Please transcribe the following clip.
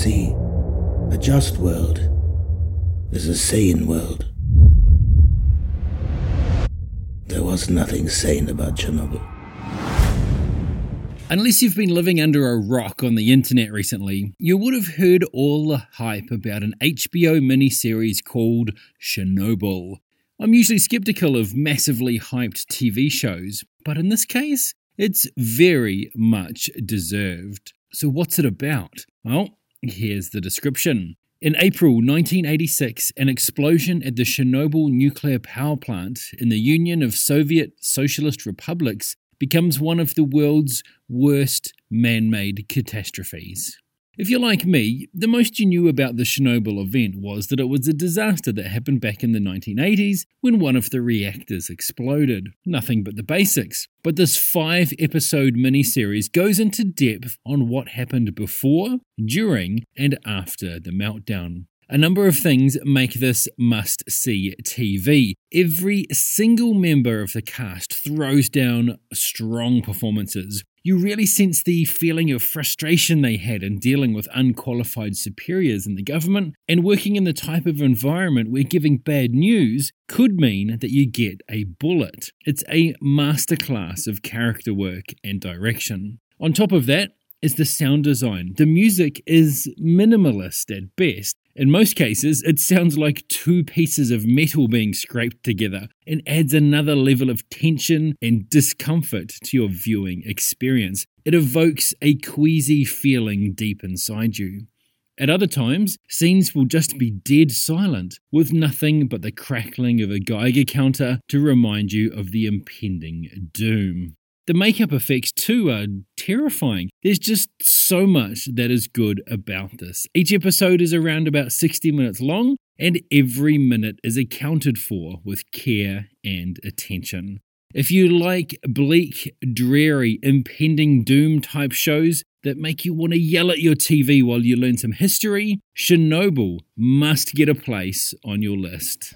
see, a just world is a sane world. There was nothing sane about Chernobyl. Unless you've been living under a rock on the internet recently, you would have heard all the hype about an HBO miniseries called Chernobyl. I'm usually skeptical of massively hyped TV shows, but in this case, it's very much deserved. So, what's it about? Well, here's the description. In April 1986, an explosion at the Chernobyl nuclear power plant in the Union of Soviet Socialist Republics becomes one of the world's worst man made catastrophes. If you're like me, the most you knew about the Chernobyl event was that it was a disaster that happened back in the 1980s when one of the reactors exploded. Nothing but the basics. But this five episode miniseries goes into depth on what happened before, during, and after the meltdown. A number of things make this must see TV. Every single member of the cast throws down strong performances. You really sense the feeling of frustration they had in dealing with unqualified superiors in the government and working in the type of environment where giving bad news could mean that you get a bullet. It's a masterclass of character work and direction. On top of that, is the sound design. The music is minimalist at best, in most cases, it sounds like two pieces of metal being scraped together and adds another level of tension and discomfort to your viewing experience. It evokes a queasy feeling deep inside you. At other times, scenes will just be dead silent, with nothing but the crackling of a Geiger counter to remind you of the impending doom. The makeup effects, too, are terrifying. There's just so much that is good about this. Each episode is around about 60 minutes long, and every minute is accounted for with care and attention. If you like bleak, dreary, impending doom type shows that make you want to yell at your TV while you learn some history, Chernobyl must get a place on your list.